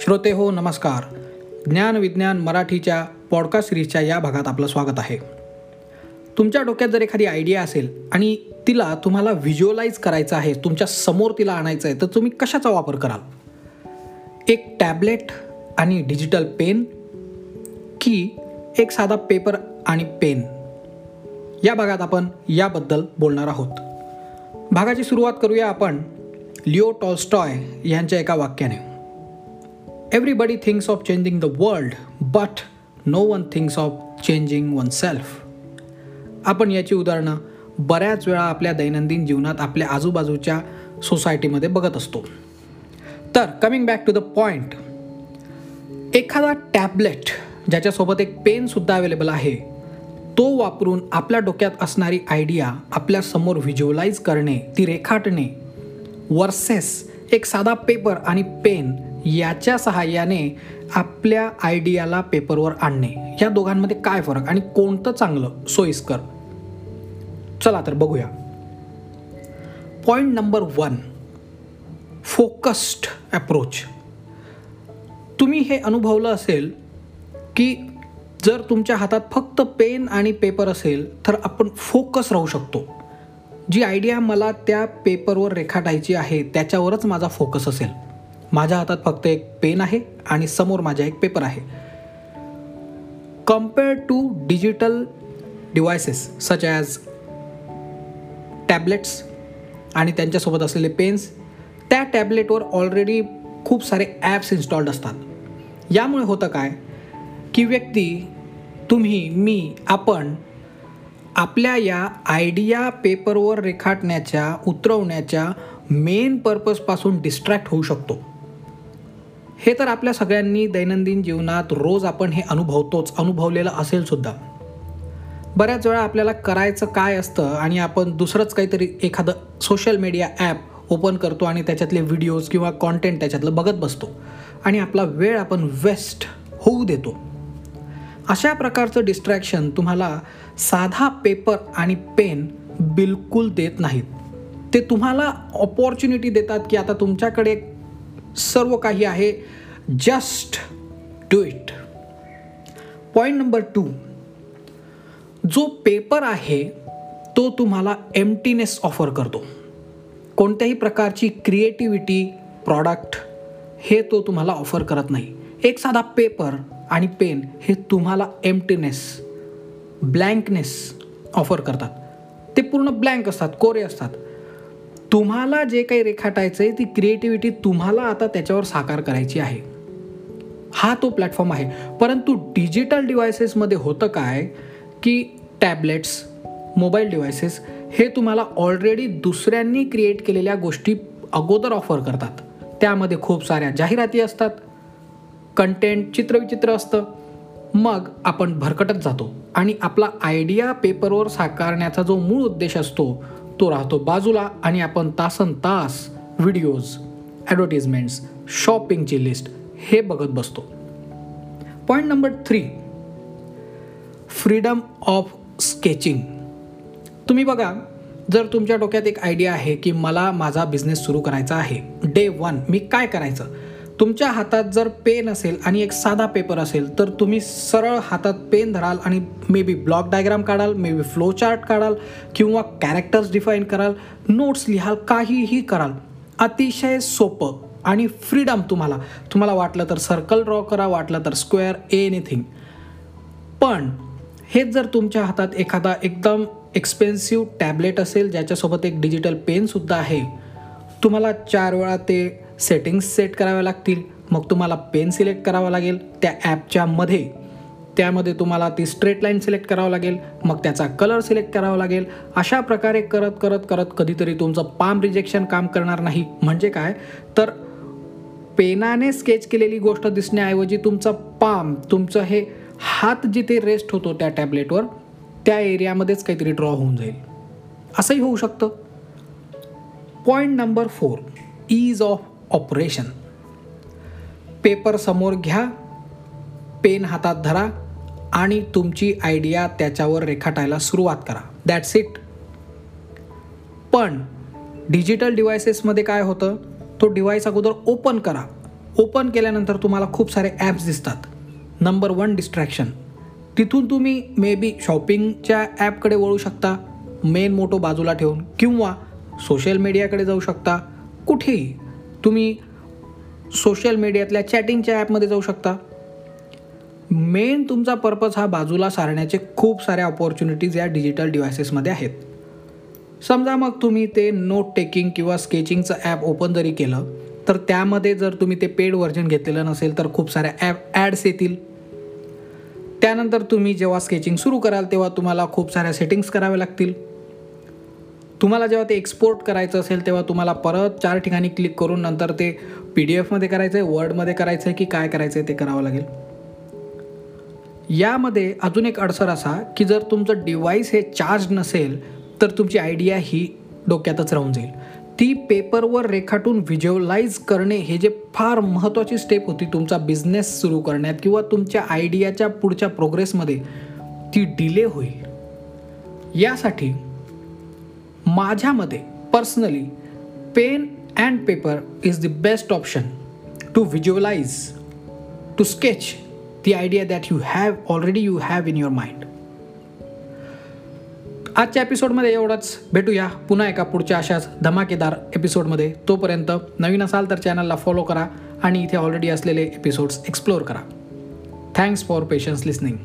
श्रोते हो नमस्कार. ज्ञान विज्ञान मराठीच्या पॉडकास्ट सिरीजच्या या भागात आपलं स्वागत आहे. तुमच्या डोक्यात जर एखादी आयडिया असेल आणि तिला तुम्हाला व्हिज्युअलाइज करायचं आहे तुमच्यासमोर तिला आणायचं आहे तर तुम्ही कशाचा वापर कराल? एक टॅबलेट आणि डिजिटल पेन की एक साधा पेपर आणि पेन या भागात आपण याबद्दल बोलणार आहोत. भागाची सुरुवात करूया आपण लिओ टॉल्स्टॉय यांच्या एका वाक्याने. Everybody thinks of changing the world but no one thinks of changing oneself आपण याची उदाहरणं बऱ्याच वेळा आपल्या दैनंदिन जीवनात आपल्या आजूबाजूच्या सोसायटीमध्ये बघत असतो. तर coming back to the point एखादा टॅबलेट ज्याच्यासोबत एक पेनसुद्धा अवेलेबल आहे तो वापरून आपल्या डोक्यात असणारी आयडिया आपल्यासमोर व्हिज्युअलाइज करणे ती रेखाटणे वर्सेस एक साधा पेपर आणि पेन याच्या सहाय्याने आपल्या आयडियाला पेपरवर आणणे. या दोघांमध्ये काय फरक आणि कोणतं चांगलं? सोयीस्कर. चला तर बघूया. Point number one focused approach तुम्ही हे अनुभवलं असेल की जर तुमच्या हातात फक्त पेन आणि पेपर असेल तर आपण फोकस राहू शकतो. जी आयडिया मला त्या पेपरवर रेखाटायची आहे त्याच्यावरच माझा फोकस असेल. माझ्या हातात फक्त एक पेन आहे आणि समोर माझ्या एक पेपर आहे. Compare to digital devices such as tablets आणि त्यांच्यासोबत असलेले पेन्स त्या टॅबलेटवर ऑलरेडी खूप सारे ॲप्स इन्स्टॉल्ड असतात. यामुळे होतं काय की व्यक्ती तुम्ही मी आपण आपल्या या आयडिया पेपरवर रेखाटण्याच्या उतरवण्याच्या मेन पर्पजपासून डिस्ट्रॅक्ट होऊ शकतो. हे तर आपल्या सगळ्यांनी दैनंदिन जीवनात रोज आपण हे अनुभवतोच अनुभवलेलं असेल सुद्धा. बऱ्याच वेळा आपल्याला करायचं काय असतं आणि आपण दुसरंच काहीतरी एखादं सोशल मीडिया ॲप ओपन करतो आणि त्याच्यातले व्हिडिओज किंवा कॉन्टेंट त्याच्यातलं बघत बसतो आणि आपला वेळ आपण वेस्ट होऊ देतो. अशा प्रकारचं डिस्ट्रॅक्शन तुम्हाला साधा पेपर आणि पेन बिलकुल देत नाहीत. ते तुम्हाला ऑपॉर्च्युनिटी देतात की आता तुमच्याकडे सर्व काही आहे. Just do it point number two जो पेपर आहे तो तुम्हाला एम्प्टीनेस ऑफर करतो. कोणत्याही प्रकारची क्रिएटिव्हिटी प्रॉडक्ट हे तो तुम्हाला ऑफर करत नाही. एक साधा पेपर आणि पेन हे तुम्हाला एम्प्टीनेस ब्लँकनेस ऑफर करतात. ते पूर्ण ब्लँक असतात कोरे असतात. तुम्हाला जे काही रेखाटायचं आहे ती क्रिएटिव्हिटी तुम्हाला आता त्याच्यावर साकार करायची आहे. हा तो प्लॅटफॉर्म आहे. परंतु डिजिटल डिव्हायसेसमध्ये होतं काय की टॅबलेट्स मोबाईल डिव्हायसेस हे तुम्हाला ऑलरेडी दुसऱ्यांनी क्रिएट केलेल्या गोष्टी अगोदर ऑफर करतात. त्यामध्ये खूप साऱ्या जाहिराती असतात. कंटेंट चित्रविचित्र असतं. मग आपण भरकटत जातो. आणि आपला आयडिया पेपरवर साकारण्याचा जो मूळ उद्देश असतो तो राहतो बाजूला आणि आपण तासन तास व्हिडिओज ॲडव्हर्टिजमेंट्स शॉपिंगची लिस्ट हे बघत बसतो. Point number three freedom of sketching तुम्ही बघा जर तुमच्या डोक्यात एक आयडिया आहे की मला माझा बिझनेस सुरू करायचा आहे डे वन मी काय करायचं? तुमच्या हातात जर पेन असेल आणि एक साधा पेपर असेल तर तुम्ही सरळ हातात पेन धराल आणि मे बी ब्लॉक डायग्राम काढाल मे बी फ्लो चार्ट काढाल किंवा कॅरेक्टर्स डिफाईन कराल नोट्स लिहाल काहीही कराल. अतिशय सोपं आणि फ्रीडम तुम्हाला. तुम्हाला वाटलं तर सर्कल ड्रॉ करा वाटलं तर स्क्वेअर एनिथिंग पण हेच जर तुमच्या हातात एखादा एकदम एक्सपेन्सिव्ह टॅबलेट असेल ज्याच्यासोबत एक डिजिटल पेनसुद्धा आहे तुम्हाला चार वेळा ते सेटिंग्स सेट कराव्या लागतील. मग तुम्हाला पेन सिलेक्ट करावं लागेल. त्या ॲपच्या मध्ये. त्यामध्ये तुम्हाला ती स्ट्रेट लाईन सिलेक्ट करावं लागेल. मग त्याचा कलर सिलेक्ट करावा लागेल. अशा प्रकारे करत करत करत कधीतरी तुमचं पाम रिजेक्शन काम करणार नाही. म्हणजे काय? तर पेनाने स्केच केलेली गोष्ट दिसण्याऐवजी तुमचं पाम तुमचं हे हात जिथे रेस्ट होतो त्या टॅबलेटवर त्या एरियामध्येच काहीतरी ड्रॉ होऊन जाईल. असंही होऊ शकतं. Point number four ease of operation. Paper समोर घ्या पेन हातात धरा आणि तुमची आयडिया त्याच्यावर रेखाटायला सुरुवात करा. दॅट्स इट पण डिजिटल डिव्हायसेसमध्ये काय होतं? तो डिव्हाइस अगोदर ओपन करा. ओपन केल्यानंतर तुम्हाला खूप सारे ॲप्स दिसतात. नंबर वन डिस्ट्रॅक्शन तिथून तुम्ही मे बी शॉपिंगच्या ॲपकडे वळू शकता मेन मोटो बाजूला ठेवून किंवा सोशल मीडियाकडे जाऊ शकता कुठेही. तुम्ही सोशल मीडियातल्या चॅटिंगच्या ॲपमध्ये जाऊ शकता. मेन तुमचा पर्पज हा बाजूला सारण्याचे खूप साऱ्या ऑपॉर्च्युनिटीज या डिजिटल डिव्हायसेसमध्ये आहेत. समजा मग तुम्ही ते नोट टेकिंग किंवा स्केचिंगचं ॲप ओपन जरी केलं तर त्यामध्ये जर तुम्ही ते पेड व्हर्जन घेतलेलं नसेल तर खूप साऱ्या ॲप ॲड्स येतील. त्यानंतर तुम्ही जेव्हा स्केचिंग सुरू कराल तेव्हा तुम्हाला खूप साऱ्या सेटिंग्स कराव्या लागतील. तुम्हाला जेव्हा ते एक्सपोर्ट करायचं असेल तेव्हा तुम्हाला परत चार ठिकाणी क्लिक करून नंतर ते पी डी एफमध्ये करायचं आहे वर्डमध्ये करायचं आहे की काय करायचं आहे ते करावं लागेल? यामध्ये अजून एक अडसर असा की जर तुमचं डिव्हाइस हे चार्ज नसेल तर तुमची आयडिया ही डोक्यातच राहून जाईल. ती पेपरवर रेखाटून व्हिज्युअलाइज करणे हे जे फार महत्त्वाची स्टेप होती तुमचा बिझनेस सुरू करण्यात किंवा तुमच्या आयडियाच्या पुढच्या प्रोग्रेसमध्ये ती डिले होईल. यासाठी माझ्यामध्ये personally pen and paper is the best option to visualise to sketch the idea that you have already you have in your mind आजच्या एपिसोडमध्ये एवढंच. भेटूया पुन्हा एका पुढच्या अशाच धमाकेदार एपिसोडमध्ये तोपर्यंत नवीन असाल तर चॅनलला फॉलो करा आणि इथे ऑलरेडी असलेले एपिसोड्स एक्सप्लोअर करा. Thanks for patience listening